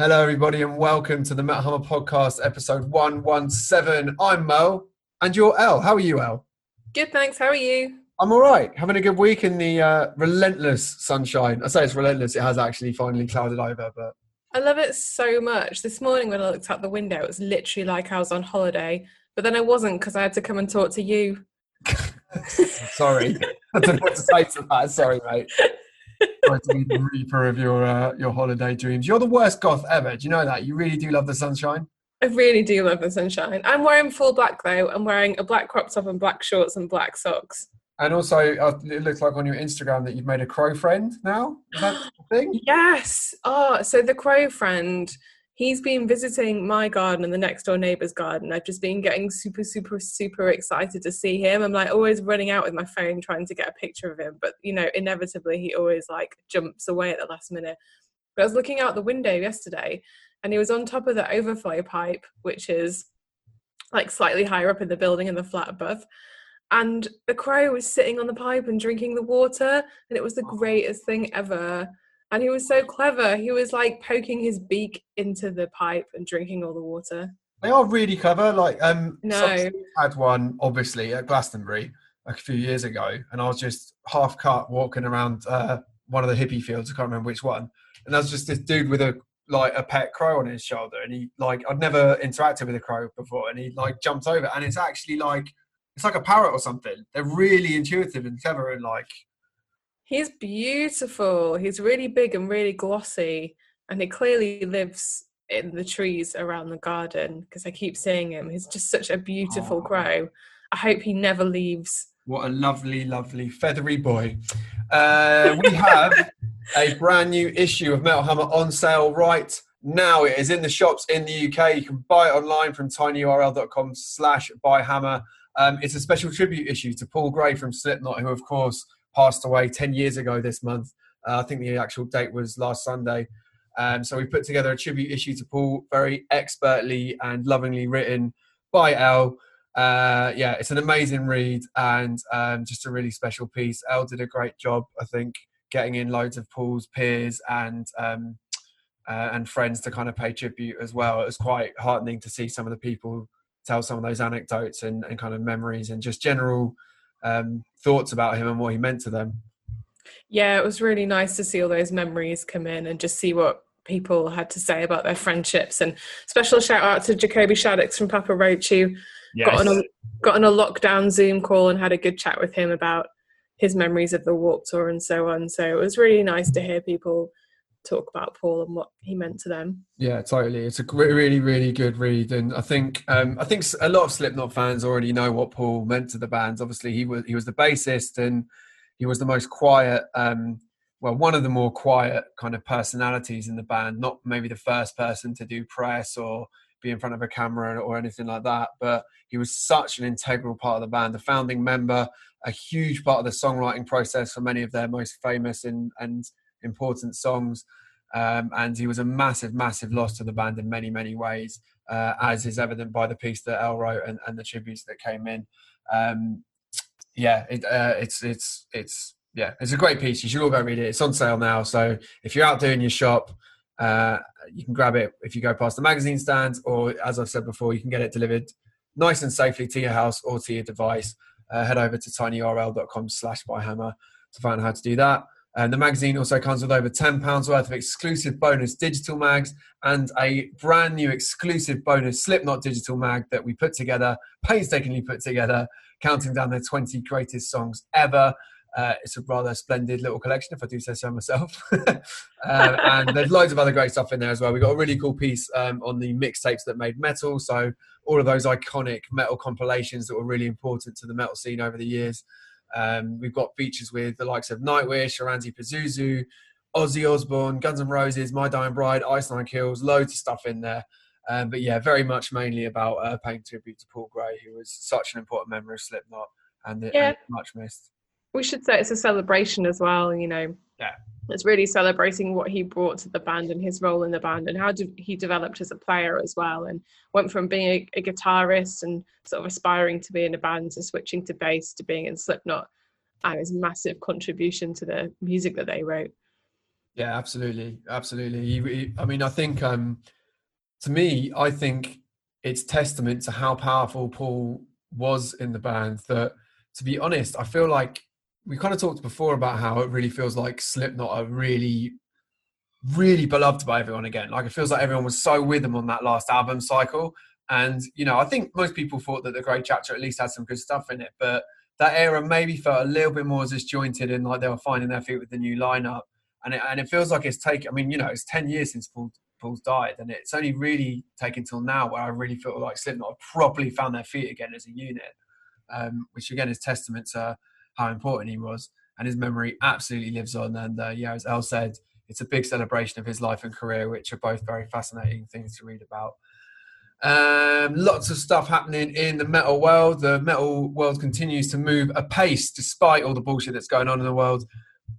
Hello, everybody, and welcome to the Metal Hammer Podcast, episode 117. I'm Mo, and you're El. How are you, El? Good, thanks. How are you? I'm all right. Having a good week in the uh, relentless sunshine. I say it's relentless, it has actually finally clouded over, but. I love it so much. This morning when I looked out the window, it was literally like I was on holiday, but then I wasn't because I had to come and talk to you. Sorry. I don't know what to say to that. Sorry, mate. Trying to be the reaper of your uh, your holiday dreams. You're the worst goth ever. Do you know that? You really do love the sunshine. I really do love the sunshine. I'm wearing full black though. I'm wearing a black crop top and black shorts and black socks. And also, uh, it looks like on your Instagram that you've made a crow friend now. Is that the thing? Yes. Oh, so the crow friend he's been visiting my garden and the next door neighbor's garden. I've just been getting super, super, super excited to see him. I'm like always running out with my phone trying to get a picture of him, but you know, inevitably he always like jumps away at the last minute. But I was looking out the window yesterday and he was on top of the overflow pipe, which is like slightly higher up in the building in the flat above. And the crow was sitting on the pipe and drinking the water, and it was the oh. greatest thing ever and he was so clever. He was like poking his beak into the pipe and drinking all the water. They are really clever. Like, um, no, had one obviously at Glastonbury a few years ago, and I was just half cut walking around uh, one of the hippie fields. I can't remember which one, and there was just this dude with a like a pet crow on his shoulder, and he like I'd never interacted with a crow before, and he like jumped over, and it's actually like it's like a parrot or something. They're really intuitive and clever, and like He's beautiful. He's really big and really glossy, and he clearly lives in the trees around the garden because I keep seeing him. He's just such a beautiful oh. crow. I hope he never leaves. What a lovely, lovely feathery boy. Uh, we have a brand new issue of Metal Hammer on sale right now. It is in the shops in the UK. You can buy it online from tinyurl.com slash buyhammer. Um, it's a special tribute issue to Paul Gray from Slipknot, who, of course, passed away 10 years ago this month. Uh, I think the actual date was last Sunday. Um, so we put together a tribute issue to Paul, very expertly and lovingly written by El. Uh, yeah, it's an amazing read and um, just a really special piece. El did a great job, I think, getting in loads of Paul's peers and um, uh, and friends to kind of pay tribute as well. It was quite heartening to see some of the people tell some of those anecdotes and, and kind of memories and just general um, thoughts about him and what he meant to them. Yeah, it was really nice to see all those memories come in and just see what people had to say about their friendships. And special shout out to Jacoby Shaddix from Papa Roach, who yes. got, on a, got on a lockdown Zoom call and had a good chat with him about his memories of the Warped Tour and so on. So it was really nice to hear people talk about Paul and what he meant to them. Yeah, totally. It's a really, really good read, and I think um, I think a lot of Slipknot fans already know what Paul meant to the band. Obviously, he was he was the bassist, and he was the most quiet. Um, well, one of the more quiet kind of personalities in the band. Not maybe the first person to do press or be in front of a camera or anything like that, but he was such an integral part of the band, the founding member, a huge part of the songwriting process for many of their most famous and and important songs. Um, and he was a massive, massive loss to the band in many, many ways, uh, as is evident by the piece that El wrote and, and the tributes that came in. Um, yeah, it, uh, it's it's it's yeah, it's a great piece. You should all go read it. It's on sale now, so if you're out doing your shop, uh, you can grab it if you go past the magazine stands, or as I've said before, you can get it delivered nice and safely to your house or to your device. Uh, head over to tinyurl.com slash buyhammer to find out how to do that. The magazine also comes with over £10 worth of exclusive bonus digital mags and a brand new exclusive bonus Slipknot digital mag that we put together, painstakingly put together, counting down their 20 greatest songs ever. Uh, it's a rather splendid little collection, if I do say so myself. uh, and there's loads of other great stuff in there as well. We've got a really cool piece um, on the mixtapes that made metal. So all of those iconic metal compilations that were really important to the metal scene over the years. Um, we've got features with the likes of Nightwish, Oranssi Pazuzu, Ozzy Osbourne, Guns N' Roses, My Dying Bride, Ice Nine Kills, loads of stuff in there. Um, but yeah, very much mainly about uh, paying tribute to Paul Gray, who was such an important member of Slipknot and, yeah. and much missed. We should say it's a celebration as well, you know. Yeah it's really celebrating what he brought to the band and his role in the band and how he developed as a player as well and went from being a, a, guitarist and sort of aspiring to be in a band to switching to bass to being in Slipknot and his massive contribution to the music that they wrote. Yeah, absolutely, absolutely. He, he, I mean, I think um, to me, I think it's testament to how powerful Paul was in the band. That, to be honest, I feel like we kind of talked before about how it really feels like Slipknot are really, really beloved by everyone again. Like it feels like everyone was so with them on that last album cycle. And you know, I think most people thought that the Gray Chapter at least had some good stuff in it, but that era maybe felt a little bit more disjointed and like they were finding their feet with the new lineup. And it, and it feels like it's taken. I mean, you know, it's ten years since Paul Paul's died, and it's only really taken till now where I really feel like Slipknot have properly found their feet again as a unit, um, which again is testament to how important he was, and his memory absolutely lives on. And uh, yeah, as El said, it's a big celebration of his life and career, which are both very fascinating things to read about. Um, lots of stuff happening in the metal world. The metal world continues to move apace despite all the bullshit that's going on in the world.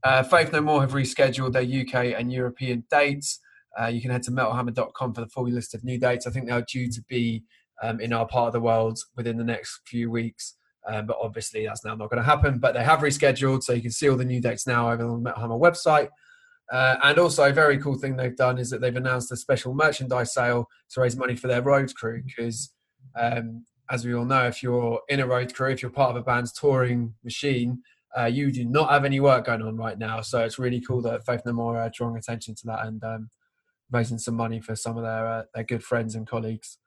Uh, Faith No More have rescheduled their UK and European dates. Uh, you can head to metalhammer.com for the full list of new dates. I think they're due to be um, in our part of the world within the next few weeks. Um, but obviously, that's now not going to happen. But they have rescheduled, so you can see all the new dates now over on the Metal Hammer website. Uh, and also, a very cool thing they've done is that they've announced a special merchandise sale to raise money for their road crew. Because, um, as we all know, if you're in a road crew, if you're part of a band's touring machine, uh, you do not have any work going on right now. So it's really cool that Faith No More are drawing attention to that and um, raising some money for some of their uh, their good friends and colleagues.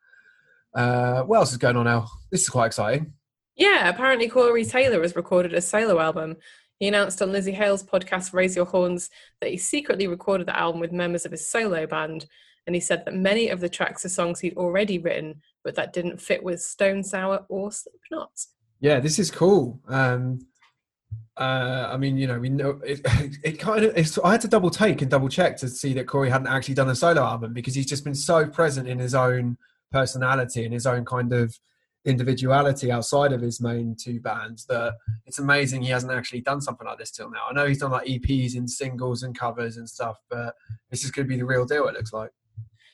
Uh, what else is going on now? This is quite exciting. Yeah, apparently Corey Taylor has recorded a solo album. He announced on Lzzy Hale's podcast Raise Your Horns that he secretly recorded the album with members of his solo band, and he said that many of the tracks are songs he'd already written, but that didn't fit with Stone Sour or Slipknot. Yeah, this is cool. Um, uh, I mean, you know, we know it, it kind of. I had to double take and double check to see that Corey hadn't actually done a solo album because he's just been so present in his own personality and his own kind of individuality outside of his main two bands that it's amazing he hasn't actually done something like this till now. I know he's done like EPs and singles and covers and stuff, but this is going to be the real deal. It looks like.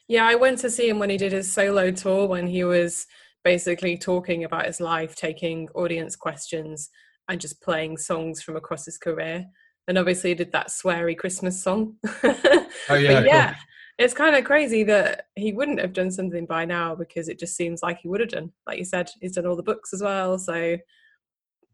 Yeah, I went to see him when he did his solo tour when he was basically talking about his life, taking audience questions, and just playing songs from across his career. And obviously, he did that sweary Christmas song. oh yeah, yeah. It's kind of crazy that he wouldn't have done something by now because it just seems like he would have done. Like you said, he's done all the books as well. So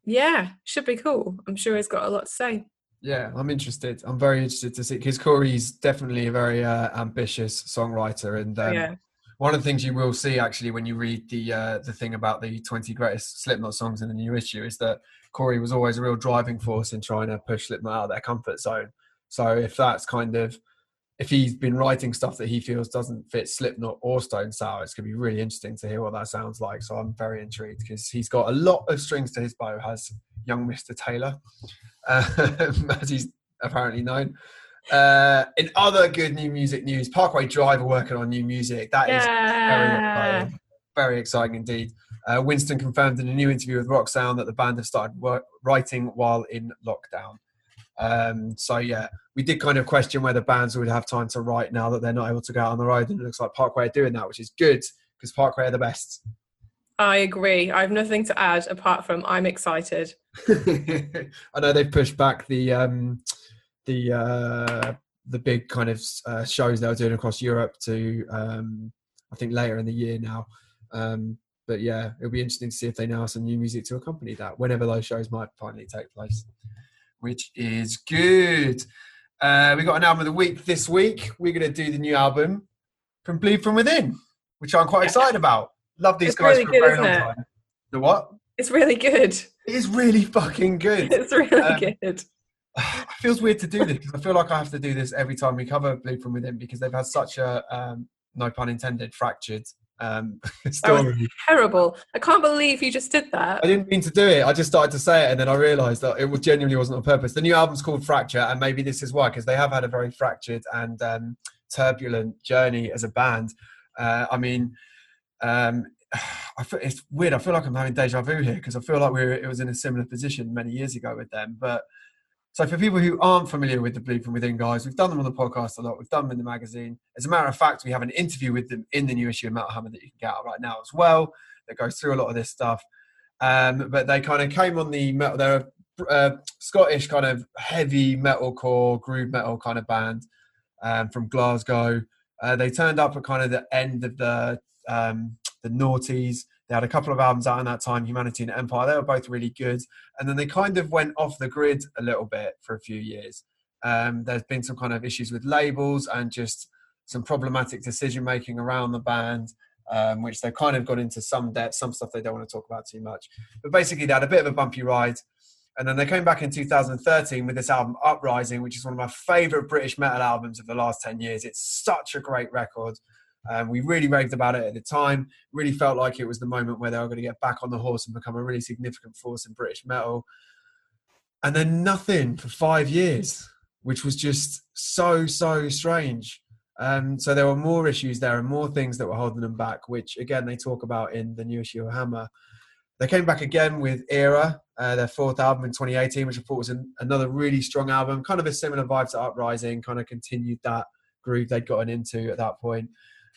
yeah, should be cool. I'm sure he's got a lot to say. Yeah, I'm interested. I'm very interested to see because Corey's definitely a very uh, ambitious songwriter, and um, yeah. one of the things you will see actually when you read the uh, the thing about the 20 greatest Slipknot songs in the new issue is that Corey was always a real driving force in trying to push Slipknot out of their comfort zone. So if that's kind of if he's been writing stuff that he feels doesn't fit Slipknot or Stone Sour, it's going to be really interesting to hear what that sounds like. So I'm very intrigued because he's got a lot of strings to his bow, has young Mr. Taylor, um, as he's apparently known. Uh, in other good new music news, Parkway Drive are working on new music. That is yeah. very exciting. Very exciting indeed. Uh, Winston confirmed in a new interview with Rock Sound that the band have started work, writing while in lockdown. Um, so yeah, we did kind of question whether bands would have time to write now that they're not able to go out on the road, and it looks like Parkway are doing that, which is good because Parkway are the best. I agree. I have nothing to add apart from I'm excited. I know they've pushed back the um, the uh, the big kind of uh, shows they were doing across Europe to um, I think later in the year now. Um, but yeah, it'll be interesting to see if they now have some new music to accompany that whenever those shows might finally take place which is good. Uh, we got an album of the week this week. We're going to do the new album from Bleed From Within, which I'm quite excited about. Love these it's guys really for a good, very long time. The what? It's really good. It is really fucking good. It's really um, good. It feels weird to do this because I feel like I have to do this every time we cover Bleed From Within because they've had such a, um, no pun intended, fractured um, story. terrible. I can't believe you just did that. I didn't mean to do it. I just started to say it, and then I realised that it genuinely wasn't on purpose. The new album's called Fracture, and maybe this is why, because they have had a very fractured and um, turbulent journey as a band. Uh, I mean, um, I feel, it's weird. I feel like I'm having deja vu here because I feel like we were, it was in a similar position many years ago with them, but so for people who aren't familiar with the From Within guys, we've done them on the podcast a lot. We've done them in the magazine. As a matter of fact, we have an interview with them in the new issue of Metal Hammer that you can get out right now as well. That goes through a lot of this stuff. Um, but they kind of came on the metal. They're a uh, Scottish kind of heavy metalcore, groove metal kind of band. um, from Glasgow. Uh, they turned up at kind of the end of the um, the noughties. They had a couple of albums out in that time, Humanity and Empire. They were both really good, and then they kind of went off the grid a little bit for a few years. Um, there's been some kind of issues with labels and just some problematic decision making around the band, um, which they've kind of got into some depth, some stuff they don't want to talk about too much. But basically, they had a bit of a bumpy ride. And then they came back in 2013 with this album, Uprising, which is one of my favorite British metal albums of the last 10 years. It's such a great record. Um, we really raved about it at the time. Really felt like it was the moment where they were going to get back on the horse and become a really significant force in British metal. And then nothing for five years, which was just so, so strange. Um, so there were more issues there and more things that were holding them back, which again they talk about in the new issue of Hammer. They came back again with Era, uh, their fourth album in 2018, which I thought was an, another really strong album, kind of a similar vibe to Uprising, kind of continued that groove they'd gotten into at that point.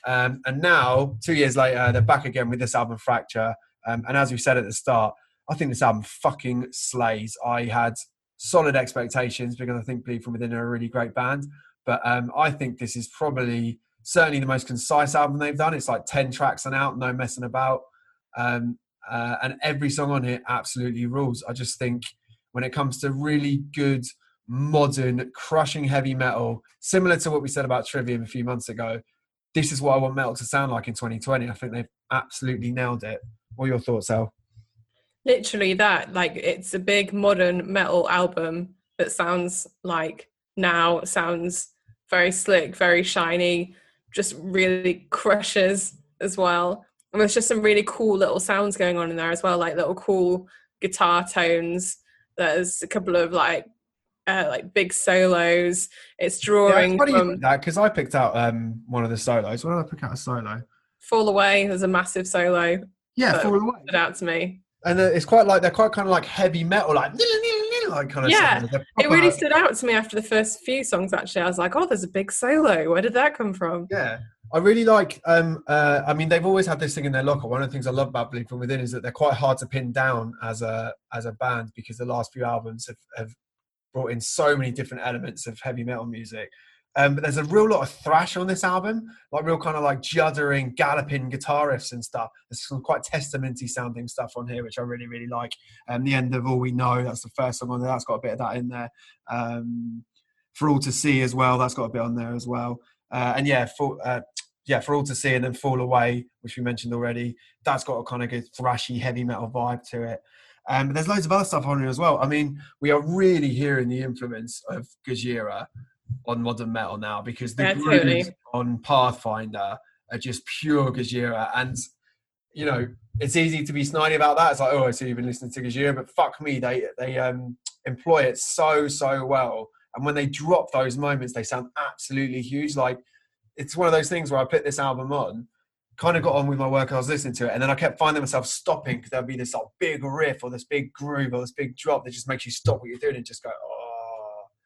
Um, and now, two years later, they're back again with this album, Fracture. Um, and as we said at the start, I think this album fucking slays. I had solid expectations because I think Bleed From Within are a really great band. But um, I think this is probably certainly the most concise album they've done. It's like 10 tracks and out, no messing about. Um, uh, and every song on here absolutely rules. I just think when it comes to really good, modern, crushing heavy metal, similar to what we said about Trivium a few months ago, this is what I want metal to sound like in 2020. I think they've absolutely nailed it. What are your thoughts, El? Literally that. Like it's a big modern metal album that sounds like now, sounds very slick, very shiny, just really crushes as well. And there's just some really cool little sounds going on in there as well, like little cool guitar tones. There's a couple of like uh, like big solos. It's drawing yeah, it's from that because I picked out um, one of the solos. When did I pick out a solo? Fall Away. There's a massive solo. Yeah, Fall Away. Stood out to me. And uh, it's quite like they're quite kind of like heavy metal, like like kind of yeah. It really stood out to me after the first few songs. Actually, I was like, oh, there's a big solo. Where did that come from? Yeah, I really like. Um, uh, I mean, they've always had this thing in their locker. One of the things I love about Bleed from Within is that they're quite hard to pin down as a as a band because the last few albums have, have brought in so many different elements of heavy metal music. Um, but there's a real lot of thrash on this album, like real kind of like juddering, galloping guitar riffs and stuff. There's some quite testamenty sounding stuff on here, which I really, really like. Um, the end of all we know, that's the first song on there. That's got a bit of that in there. Um, for all to see as well, that's got a bit on there as well. Uh, and yeah, for uh, yeah, for all to see, and then fall away, which we mentioned already. That's got a kind of good thrashy heavy metal vibe to it. Um, but there's loads of other stuff on here as well. I mean, we are really hearing the influence of Gojira on modern metal now because the yeah, grooves totally. on Pathfinder are just pure Gojira. And, you know, it's easy to be snidey about that. It's like, oh, I see you've been listening to Gojira, but fuck me, they, they um, employ it so, so well. And when they drop those moments, they sound absolutely huge. Like, it's one of those things where I put this album on, kind of got on with my work, I was listening to it, and then I kept finding myself stopping because there'd be this like big riff or this big groove or this big drop that just makes you stop what you're doing and just go, oh.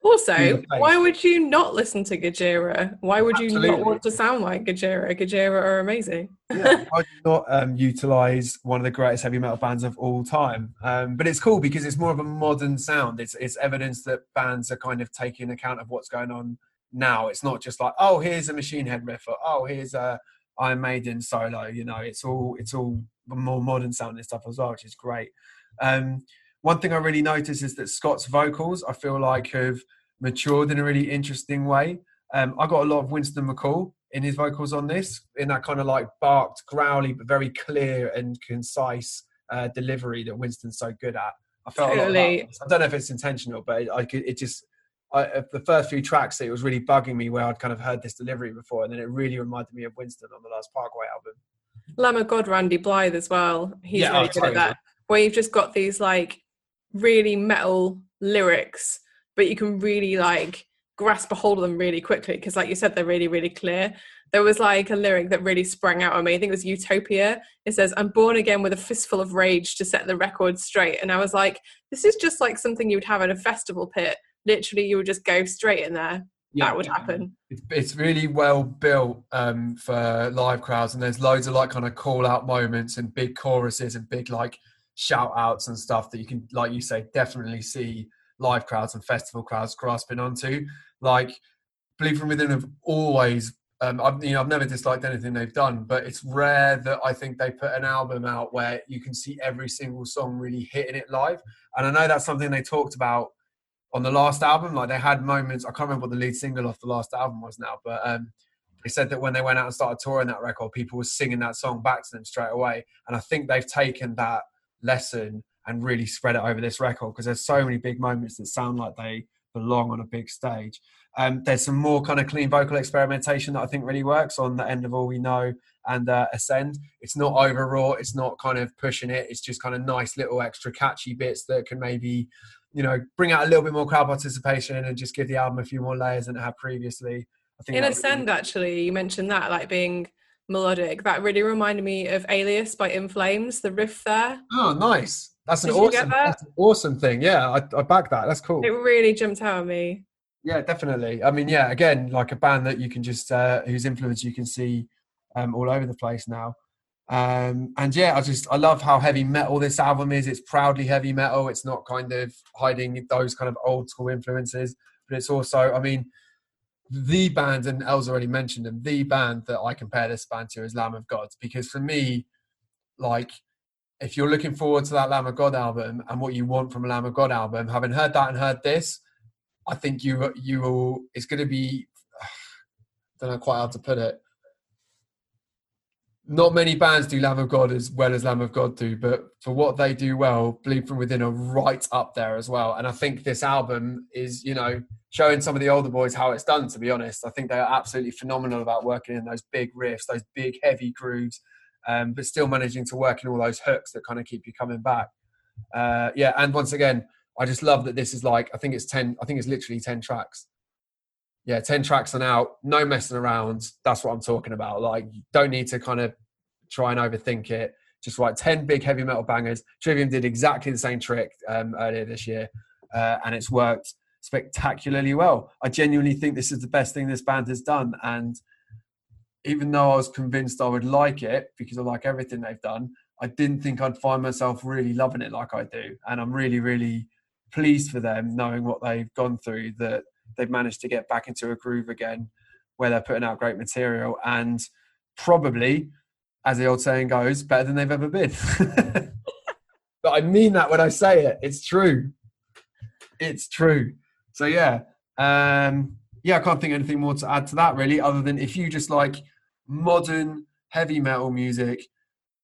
Also, why would you not listen to Gojira? Why would you not want to sound like Gojira? Gojira are amazing. yeah, why do not um, utilize one of the greatest heavy metal bands of all time? Um, but it's cool because it's more of a modern sound. It's it's evidence that bands are kind of taking account of what's going on now. It's not just like, oh, here's a Machine Head riff, or oh, here's a Iron Maiden solo. You know, it's all it's all more modern sounding stuff as well, which is great. Um, one thing I really noticed is that Scott's vocals, I feel like, have matured in a really interesting way. Um, I got a lot of Winston McCall in his vocals on this, in that kind of like barked, growly, but very clear and concise uh, delivery that Winston's so good at. I felt a lot of Totally. I don't know if it's intentional, but it, I could, it just I, uh, the first few tracks, it was really bugging me where I'd kind of heard this delivery before, and then it really reminded me of Winston on the last Parkway album. Lamb of God, Randy Blythe as well. He's Yeah, really good at that. Where you've just got these like really metal lyrics, but you can really like grasp a hold of them really quickly because, like you said, they're really, really clear. There was like a lyric that really sprang out on me. I think it was Utopia. It says, I'm born again with a fistful of rage to set the record straight. And I was like, this is just like something you would have at a festival pit. Literally, you would just go straight in there. that would happen. It's, really well built um, for live crowds, and there's loads of like kind of call out moments and big choruses and big like shout outs and stuff that you can, like you say, definitely see live crowds and festival crowds grasping onto. Like Bleed from Within have always, um, I've, you know, I've never disliked anything they've done, but it's rare that I think they put an album out where you can see every single song really hitting it live. And I know that's something they talked about on the last album. Like they had moments, I can't remember what the lead single off the last album was now, but um, they said that when they went out and started touring that record, people were singing that song back to them straight away. And I think they've taken that lesson and really spread it over this record because there's so many big moments that sound like they belong on a big stage. Um, there's some more kind of clean vocal experimentation that I think really works on the end of All We Know and uh, Ascend. It's not overwrought, it's not kind of pushing it, it's just kind of nice little extra catchy bits that can maybe, you know, bring out a little bit more crowd participation and just give the album a few more layers than it had previously. I think in Ascend, really... actually, you mentioned that, like being melodic. That really reminded me of Alias by In Flames, the riff there. Oh, nice. That's an awesome, that? that's an awesome thing. Yeah, I, I back that. That's cool. It really jumped out at me. Yeah, definitely. I mean, yeah, again, like a band that you can just uh, whose influence you can see um, all over the place now. Um, and yeah, I just I love how heavy metal this album is. It's proudly heavy metal. It's not kind of hiding those kind of old school influences, but it's also, I mean, the band, and Els already mentioned them. The band that I compare this band to is Lamb of God, because for me, like if you're looking forward to that Lamb of God album and what you want from a Lamb of God album, having heard that and heard this, I think you you will. It's going to be. I don't know quite how to put it. Not many bands do Lamb of God as well as Lamb of God do, but for what they do well, Bleed from Within are right up there as well. And I think this album is, you know, showing some of the older boys how it's done. To be honest, I think they are absolutely phenomenal about working in those big riffs, those big heavy grooves, um, but still managing to work in all those hooks that kind of keep you coming back. Uh, yeah, and once again, I just love that this is like I think it's ten. I think it's literally ten tracks. Yeah, ten tracks and out. No messing around. That's what I'm talking about. Like, don't need to kind of try and overthink it. Just write ten big heavy metal bangers. Trivium did exactly the same trick um, earlier this year, uh, and it's worked spectacularly well. I genuinely think this is the best thing this band has done, and even though I was convinced I would like it because I like everything they've done, I didn't think I'd find myself really loving it like I do. And I'm really, really pleased for them knowing what they've gone through that they've managed to get back into a groove again where they're putting out great material and probably as the old saying goes better than they've ever been. But i mean that when i say it. It's true. It's true. So yeah um yeah i can't think anything more to add to that really other than if you just like modern heavy metal music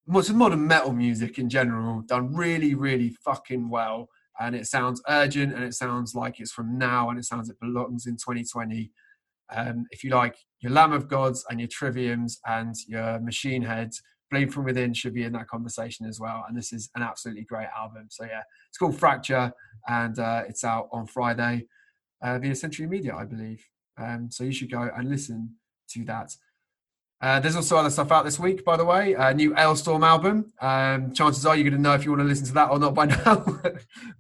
modern metal music in general done really really fucking well and it sounds urgent and it sounds like it's from now and it sounds it belongs in 2020 um, if you like your lamb of gods and your triviums and your machine heads bleed from within should be in that conversation as well and this is an absolutely great album. So yeah it's called fracture and uh, it's out on friday uh, via century media i believe. Um, so you should go and listen to that uh, there's also other stuff out this week, by the way. A new Alestorm album. Um, chances are you're going to know if you want to listen to that or not by now.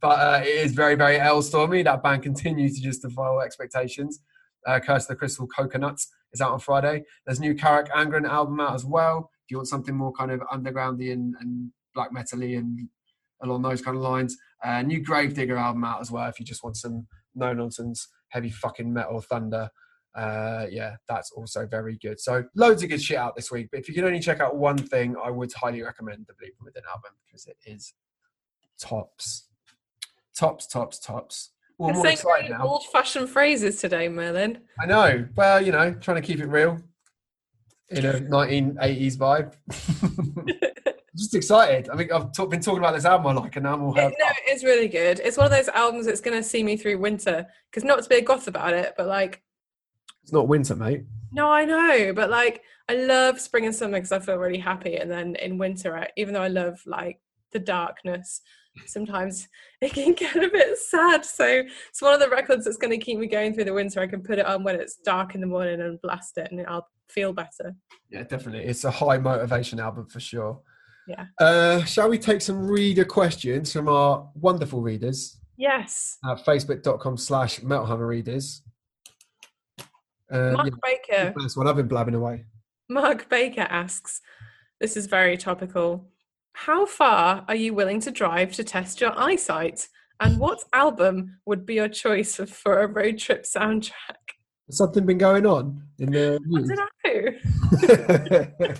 but uh, it is very, very Alestormy. That band continues to just defy all expectations. Uh, Curse of the Crystal Coconuts is out on Friday. There's new Carach Angren album out as well. If you want something more kind of undergroundy and, and black metally and along those kind of lines. Uh, new Gravedigger album out as well if you just want some no nonsense, heavy fucking metal thunder uh, yeah, that's also very good. So loads of good shit out this week. But if you can only check out one thing, I would highly recommend the Bleed Within album because it is tops, tops, tops, tops. Well, more excited now. Old-fashioned phrases today, Merlin. I know. Well, you know, trying to keep it real in a 1980s vibe. just excited. I mean, I've t- been talking about this album like, and I'm No, it's really good. It's one of those albums that's going to see me through winter. Because not to be a goth about it, but like it's not winter, mate. No, I know, but like I love spring and summer because I feel really happy, and then in winter, I, even though I love like the darkness, sometimes it can get a bit sad. So it's one of the records that's going to keep me going through the winter. I can put it on when it's dark in the morning and blast it, and I'll feel better. Yeah, definitely. It's a high motivation album for sure. Yeah. Uh, shall we take some reader questions from our wonderful readers? Yes. At facebook.com slash metalhammer readers. Uh, Mark yeah, Baker. That's what I've been blabbing away. Mark Baker asks, this is very topical. How far are you willing to drive to test your eyesight? And what album would be your choice for, for a road trip soundtrack? Has something been going on in the I news? don't know.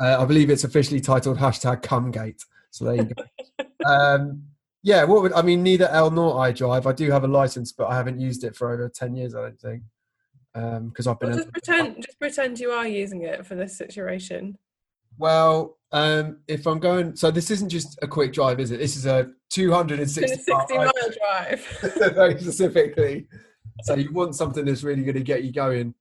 uh, I believe it's officially titled hashtag Cumgate. So there you go. um, yeah, what would I mean? Neither El nor I drive. I do have a license, but I haven't used it for over ten years. I don't think because I've been. Well, just pretend, just pretend you are using it for this situation. Well, um, if I'm going, so this isn't just a quick drive, is it? This is a 260 mile drive. very specifically. So you want something that's really going to get you going.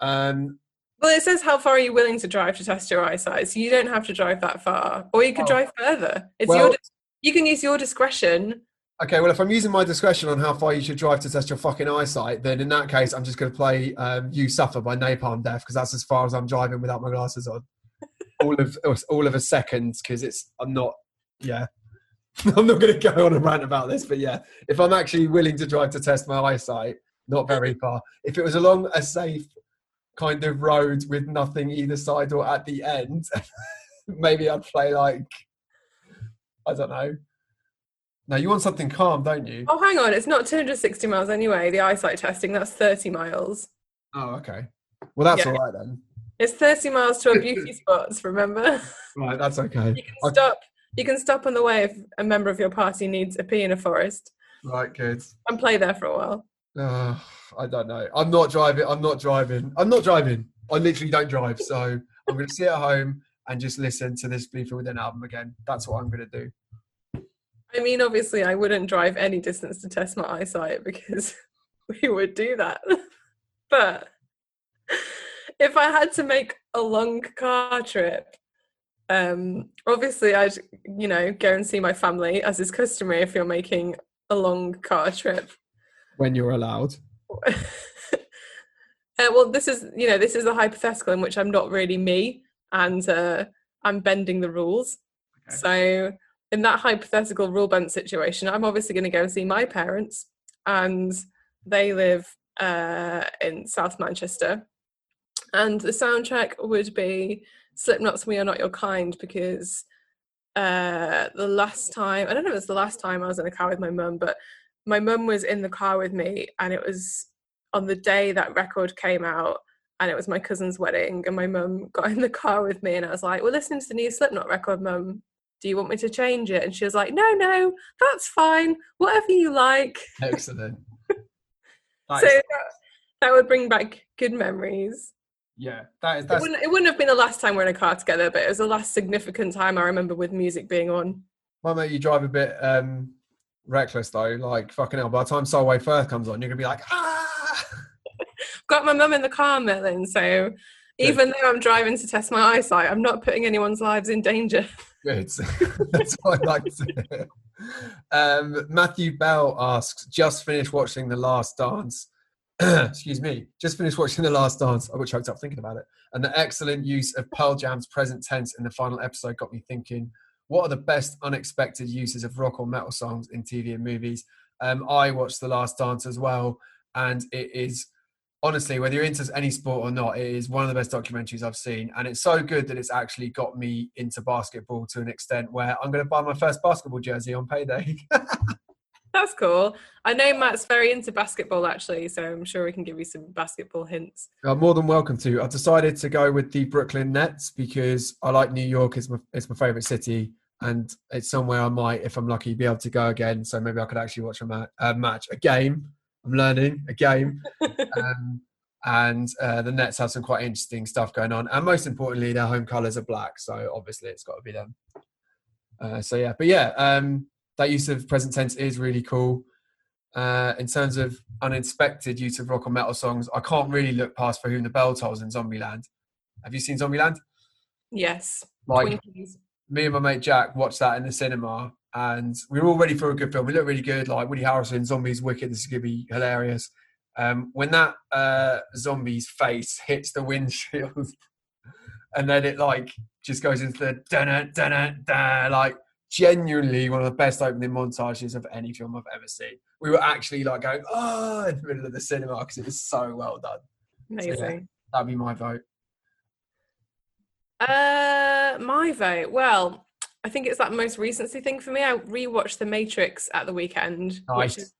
Um, Well, it says how far are you willing to drive to test your eyesight, so you don't have to drive that far, or you could Oh. drive further. It's Well- your. You can use your discretion. Okay, well, if I'm using my discretion on how far you should drive to test your fucking eyesight, then in that case, I'm just going to play um, "You Suffer" by Napalm Death because that's as far as I'm driving without my glasses on. all of all of a second because it's I'm not. Yeah, I'm not going to go on a rant about this, but yeah, if I'm actually willing to drive to test my eyesight, not very far. If it was along a safe kind of road with nothing either side or at the end, maybe I'd play like I don't know. No, you want something calm, don't you? Oh, hang on, it's not 260 miles anyway. The eyesight testing that's 30 miles. Oh, okay. Well, that's Yeah. all right then. It's 30 miles to a beauty spots. Remember, Right, that's okay. you can I- stop. You can stop on the way if a member of your party needs a pee in a forest Right, good. and play there for a while. Uh, I don't know. I'm not driving. I'm not driving. I'm not driving. I literally don't drive. So I'm going to sit at home and just listen to this Bleed From Within album again. That's what I'm going to do. I mean, obviously, I wouldn't drive any distance to test my eyesight because we would do that. but if I had to make a long car trip, um, obviously, I'd you know go and see my family as is customary if you're making a long car trip. When you're allowed. uh, well, this is you know this is a hypothetical in which I'm not really me and uh, I'm bending the rules. Okay. So in that hypothetical rule bent situation, I'm obviously going to go and see my parents, and they live uh, in South Manchester, and the soundtrack would be Slipknot's "We Are Not Your Kind" because uh, the last time I don't know if it was the last time I was in a car with my mum, but my mum was in the car with me, and it was on the day that record came out and it was my cousin's wedding and my mum got in the car with me and I was like, We're listening to the new Slipknot record, mum. Do you want me to change it? And she was like, No, no, that's fine. Whatever you like. Excellent. so that, that would bring back good memories. yeah, that is It wouldn't, it wouldn't have been the last time we're in a car together, but it was the last significant time I remember with music being on. might make you drive a bit um reckless though. Like fucking hell. By the time Solway Firth comes on, you're gonna be like, ah. Got my mum in the car, Merlin. So even though I'm driving to test my eyesight, I'm not putting anyone's lives in danger. Good. That's what I like to hear. Um, Matthew Bell asks, just finished watching The Last Dance. Excuse me. Just finished watching The Last Dance. I got choked up thinking about it. And the excellent use of Pearl Jam's present tense in the final episode got me thinking, what are the best unexpected uses of rock or metal songs in TV and movies? Um, I watched The Last Dance as well, and it is honestly, whether you're into any sport or not, it is one of the best documentaries I've seen. And it's so good that it's actually got me into basketball to an extent where I'm going to buy my first basketball jersey on payday. That's cool. I know Matt's very into basketball actually, so I'm sure we can give you some basketball hints. I'm more than welcome to. I've decided to go with the Brooklyn Nets because I like New York. It's my, it's my favorite city. And it's somewhere I might, if I'm lucky, be able to go again. So maybe I could actually watch a, ma- a match, a game. I'm learning a game. um, and uh, the Nets have some quite interesting stuff going on. And most importantly, their home colours are black, so obviously it's got to be them. Uh, so yeah, but yeah, um, that use of present tense is really cool. Uh, in terms of uninspected use of rock or metal songs, I can't really look past For Whom the Bell Tolls in Zombieland. Have you seen Zombieland? yes. Like me and my mate Jack watched that in the cinema, and we were all ready for a good film. We looked really good, like Woody Harrelson, zombies, wicked. This is gonna be hilarious. Um, when that uh, zombie's face hits the windshield, and then it like just goes into the da da da like genuinely one of the best opening montages of any film I've ever seen. We were actually like going oh in the middle of the cinema because it was so well done. yeah. Amazing. That'd be my vote. Uh, my vote. Well, I think it's that most recency thing for me. I rewatched The Matrix at the weekend, Nice. which is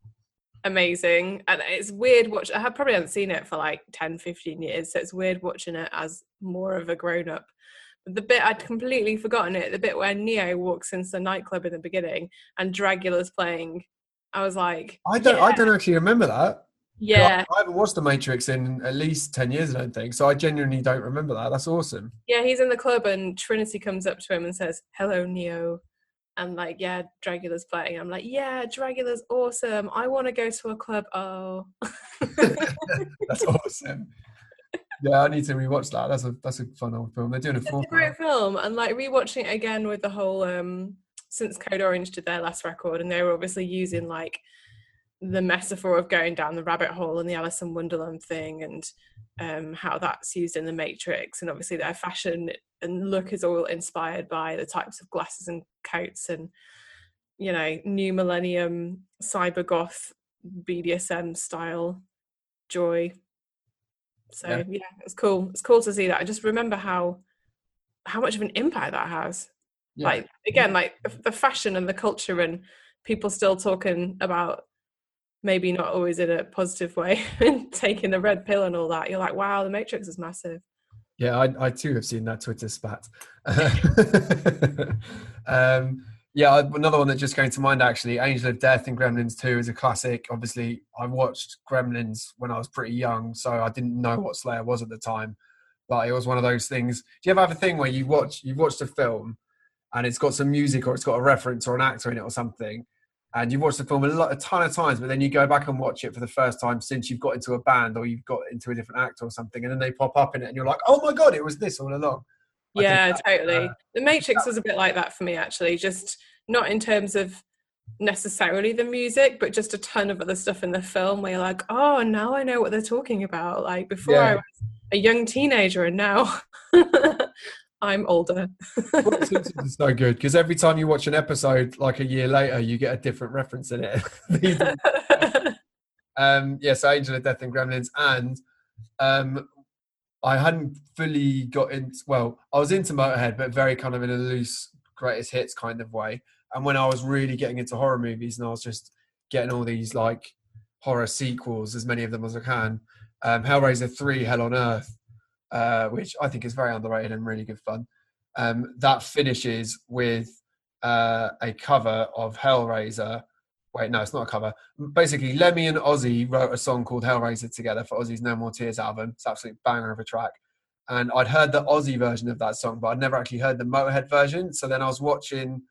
amazing. And it's weird watch I have probably haven't seen it for like 10, 15 years, so it's weird watching it as more of a grown up. But the bit I'd completely forgotten it, the bit where Neo walks into the nightclub in the beginning and Dragula's playing. I was like, I don't. yeah, I don't actually remember that. Yeah, I, I haven't watched The Matrix in at least ten years. I don't think so. I genuinely don't remember that. That's awesome. yeah. He's in the club and Trinity comes up to him and says, "Hello, Neo." And like, yeah, Dragula's playing. I'm like, yeah, Dragula's awesome. I want to go to a club. Oh, That's awesome. Yeah, I need to rewatch that. That's a that's a fun old film. They're doing a It's a great film, and like rewatching it again with the whole um since Code Orange did their last record, and they were obviously using like the metaphor of going down the rabbit hole and the Alice in Wonderland thing, and um how that's used in the Matrix, and obviously their fashion and look is all inspired by the types of glasses and coats and you know new millennium cyber goth BDSM style joy. So Yeah. yeah, it's cool. It's cool to see that. I just remember how how much of an impact that has. Yeah. Like again, like the- the fashion and the culture and people still talking about maybe not always in a positive way and taking the red pill and all that. You're like, wow, the Matrix is massive. Yeah, I, I too have seen that Twitter spat. um, yeah, another one that just came to mind actually, Angel of Death and Gremlins 2 is a classic. Obviously, I watched Gremlins when I was pretty young, so I didn't know what Slayer was at the time. But it was one of those things. Do you ever have a thing where you watch you've watched a film and it's got some music or it's got a reference or an actor in it or something, and you've watched the film a, lot, a ton of times, but then you go back and watch it for the first time since you've got into a band or you've got into a different act or something, and then they pop up in it, and you're like, oh my god, it was this all along. I Yeah, that, totally. uh, the Matrix was a bit like that for me, actually. Just not in terms of necessarily the music, but just a ton of other stuff in the film where you're like, oh, now I know what they're talking about. Like before I was a young teenager and now I'm older. Simpsons is so good because every time you watch an episode, like a year later, you get a different reference in it. um, yeah, so Angel of Death and Gremlins, and um, I hadn't fully got into. Well, I was into Motorhead, but very kind of in a loose greatest hits kind of way. And when I was really getting into horror movies, and I was just getting all these like horror sequels, as many of them as I can. Um, Hellraiser Three, Hell on Earth, uh, which I think is very underrated and really good fun. Um, that finishes with uh, a cover of Hellraiser. Wait, no, it's not a cover. Basically, Lemmy and Ozzy wrote a song called Hellraiser together for Ozzy's No More Tears album. It's an absolute banger of a track. And I'd heard the Ozzy version of that song, but I'd never actually heard the Motorhead version. So then I was watching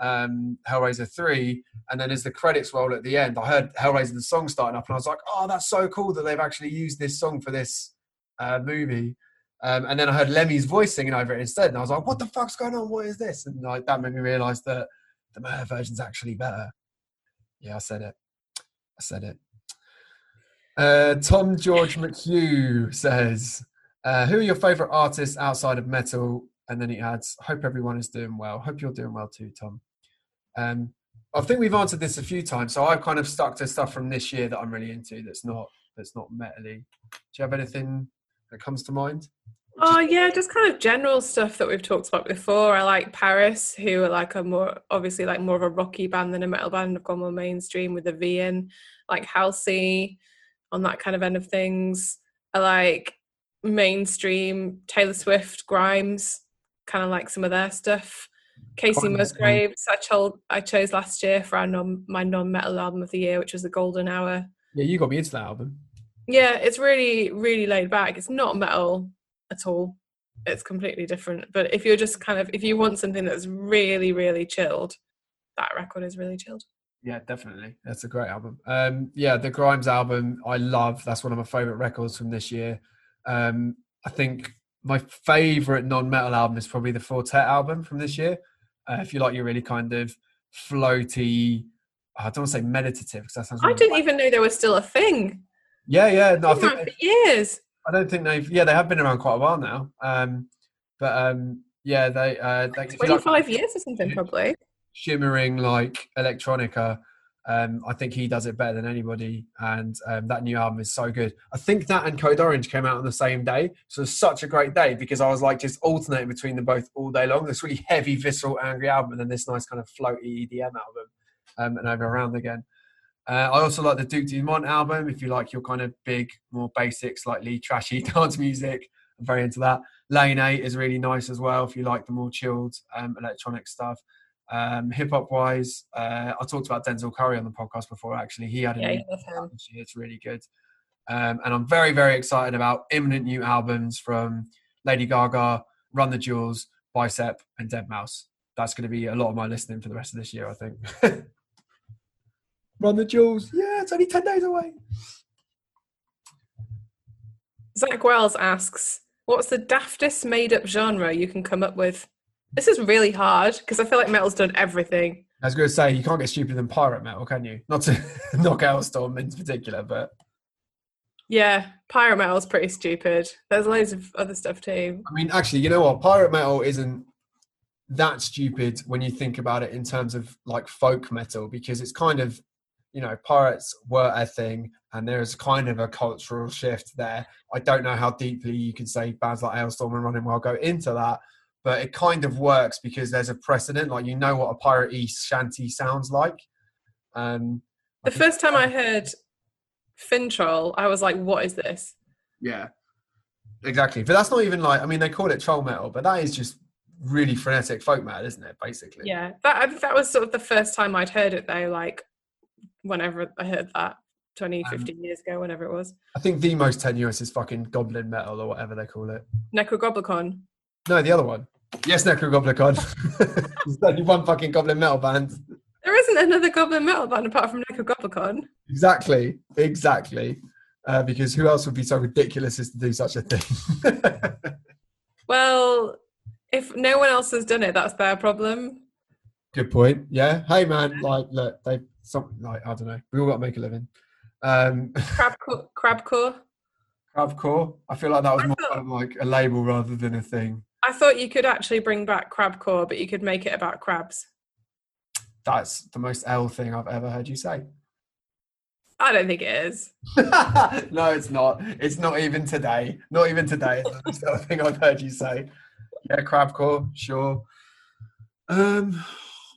um, Hellraiser 3, and then as the credits roll at the end, I heard Hellraiser the song starting up, and I was like, oh, that's so cool that they've actually used this song for this uh, movie. Um, and then I heard Lemmy's voice singing over it instead, and I was like, "What the fuck's going on? What is this?" And like that made me realise that the Motorhead version's actually better. Yeah, I said it. I said it. Uh, Tom George McHugh says, uh, "Who are your favourite artists outside of metal?" And then he adds, "Hope everyone is doing well. Hope you're doing well too, Tom." Um, I think we've answered this a few times, so I've kind of stuck to stuff from this year that I'm really into. That's not that's not metally. Do you have anything that comes to mind? Oh yeah, just kind of general stuff that we've talked about before. I like PVRIS, who are like a more obviously like more of a rocky band than a metal band. Have gone more mainstream with the V in, like Halsey, on that kind of end of things. I like mainstream Taylor Swift, Grimes, kind of like some of their stuff. Kacey Musgraves, I chose I chose last year for our non, my non-metal album of the year, which was the Golden Hour. Yeah, you got me into that album. Yeah, it's really, really laid back. It's not metal at all. It's completely different. But if you're just kind of, if you want something that's really, really chilled, that record is really chilled. Yeah, definitely. That's a great album. Um, yeah, the Grimes album, I love. That's one of my favorite records from this year. Um, I think my favorite non-metal album is probably the Four Tet album from this year. Uh, if you like your really kind of floaty, I don't want to say meditative because that sounds. I didn't even know there was still a thing. Yeah, yeah. No, I think for years. I don't think they've. Yeah, they have been around quite a while now. Um, but um, yeah, they. Uh, they if you like 25 years or something, probably. shimmering like electronica. Um, I think he does it better than anybody, and um, that new album is so good. I think that and Code Orange came out on the same day, so it's such a great day because I was like just alternating between them both all day long. This really heavy, visceral, angry album, and then this nice kind of floaty EDM album, um, and over around again. Uh, I also like the Duke Dumont album. If you like your kind of big, more basic, slightly trashy dance music, I'm very into that. Lane Eight is really nice as well. If you like the more chilled um, electronic stuff. Um, hip hop wise, uh, I talked about Denzel Curry on the podcast before. Actually, he had a Yeah, new love him. album. It's really good. Um, and I'm very, very excited about imminent new albums from Lady Gaga, Run the Jewels, Bicep, and deadmau5. That's going to be a lot of my listening for the rest of this year, I think. Run the Jewels. Yeah, it's only 10 days away. Zach Wells asks, "What's the daftest made-up genre you can come up with?" This is really hard because I feel like metal's done everything. I was going to say, you can't get stupider than pirate metal, can you? Not to knock Alestorm in particular, but Yeah, pyro metal's pretty stupid. There's loads of other stuff too. I mean, actually, you know what? Pirate metal isn't that stupid when you think about it in terms of like folk metal because it's kind of, you know, pirates were a thing and there's kind of a cultural shift there. I don't know how deeply you can say bands like Alestorm and Running Wild go into that, but it kind of works because there's a precedent. Like, you know what a pirate east shanty sounds like. Um, The first time I heard Finntroll, I was like, "What is this?" Yeah, exactly. But that's not even like I mean they call it troll metal, but that is just really frenetic folk metal, isn't it? Basically. Yeah, that I- that was sort of the first time I'd heard it though. Like, whenever I heard that 20, Um, 15 years ago, whenever it was. I think the most tenuous is fucking goblin metal or whatever they call it. Nekrogoblikon. No, the other one. Yes, Nekrogoblikon. There's only one fucking goblin metal band. There isn't another goblin metal band apart from Nekrogoblikon. Exactly, exactly. Uh, because who else would be so ridiculous as to do such a thing? Well, if no one else has done it, that's their problem. Good point. Yeah. Hey, man. Like, look, they some like I don't know. We all got to make a living. Um, Crabcore. Crabcore. Crabcore. I feel like that was I more thought- kind of like a label rather than a thing. I thought you could actually bring back Crabcore, but you could make it about crabs. That's the most El thing I've ever heard you say. I don't think it is. no, it's not. It's not even today. Not even today. It's the thing I've heard you say. Yeah, crabcore, sure. Um,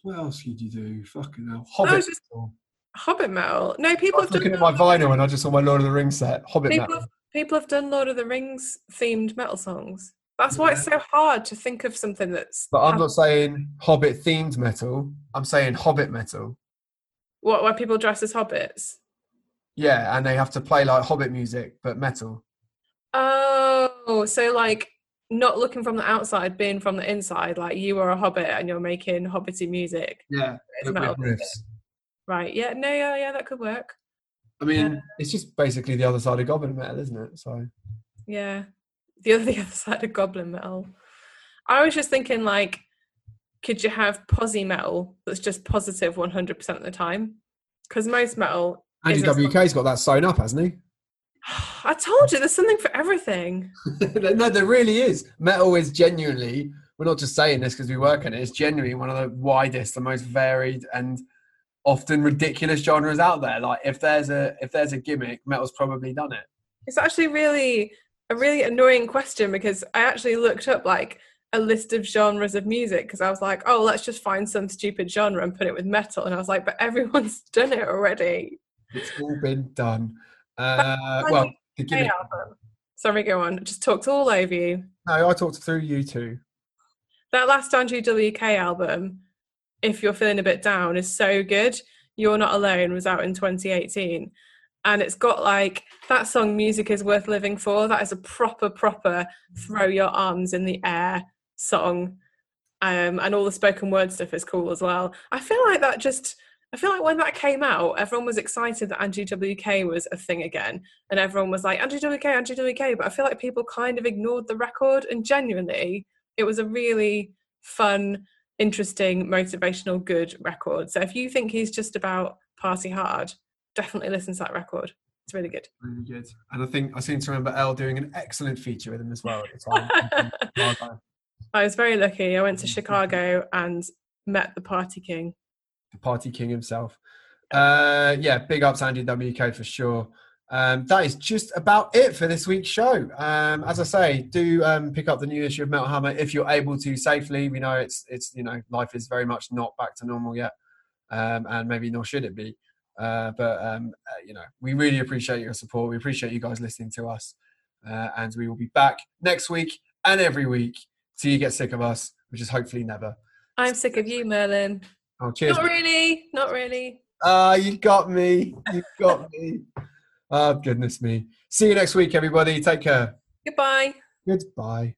what else could you do? Fucking hell. Hobbit. just- metal. Hobbit metal. No, people I have looking done at my vinyl and I just saw my Lord of the Rings set. Hobbit people metal. have, people have done Lord of the Rings themed metal songs. That's why it's so hard to think of something that's But I'm not saying Hobbit themed metal. I'm saying Hobbit metal. what where people dress as hobbits. Yeah, and they have to play like Hobbit music, but metal. Oh, so like not looking from the outside, being from the inside. Like you are a hobbit and you're making hobbity music. Yeah, It's metal riffs. Right? Yeah. No. Yeah. Yeah. That could work. I mean, it's just basically the other side of Goblin metal, isn't it? So Yeah. The other the other side of goblin metal. I was just thinking like, could you have posy metal that's just positive 100% of the time? Because most metal. Andy WK's got that sewn up, hasn't he? I told you, there's something for everything. no, there really is. Metal is genuinely, we're not just saying this because we work in it, it's genuinely one of the widest, the most varied and often ridiculous genres out there. Like if there's a if there's a gimmick, metal's probably done it. It's actually really a really annoying question because I actually looked up like a list of genres of music because I was like, oh, let's just find some stupid genre and put it with metal. And I was like, but everyone's done it already. It's all been done. Uh, well, the Hey, gimmick. Sorry, go on. Just talked all over you. No, I talked through you two. That last Andrew WK album, if you're feeling a bit down, is so good. You're Not Alone was out in 2018. And it's got like that song, Music is Worth Living For. That is a proper, proper throw your arms in the air song. Um, and all the spoken word stuff is cool as well. I feel like that just, I feel like when that came out, everyone was excited that Andrew WK was a thing again. And everyone was like, Andrew WK, Andrew WK. But I feel like people kind of ignored the record. And genuinely, it was a really fun, interesting, motivational, good record. So if you think he's just about party hard, definitely listen to that record. It's really good. Really good. And I think I seem to remember El doing an excellent feature with him as well at the time. I was very lucky. I went to Chicago and met the party king. The party king himself. Uh, yeah, big ups Andy WK for sure. Um, that is just about it for this week's show. Um, as I say, do um, pick up the new issue of Metal Hammer if you're able to safely. We know it's it's you know life is very much not back to normal yet, um, and maybe nor should it be. Uh, but um, uh, you know, we really appreciate your support. We appreciate you guys listening to us, uh, and we will be back next week and every week till you get sick of us, which is hopefully never. I'm sick of you, Merlin. Oh, cheers! Not really. Not really. Ah, you got me. You got me. Oh, goodness me. See you next week, everybody. Take care. Goodbye. Goodbye.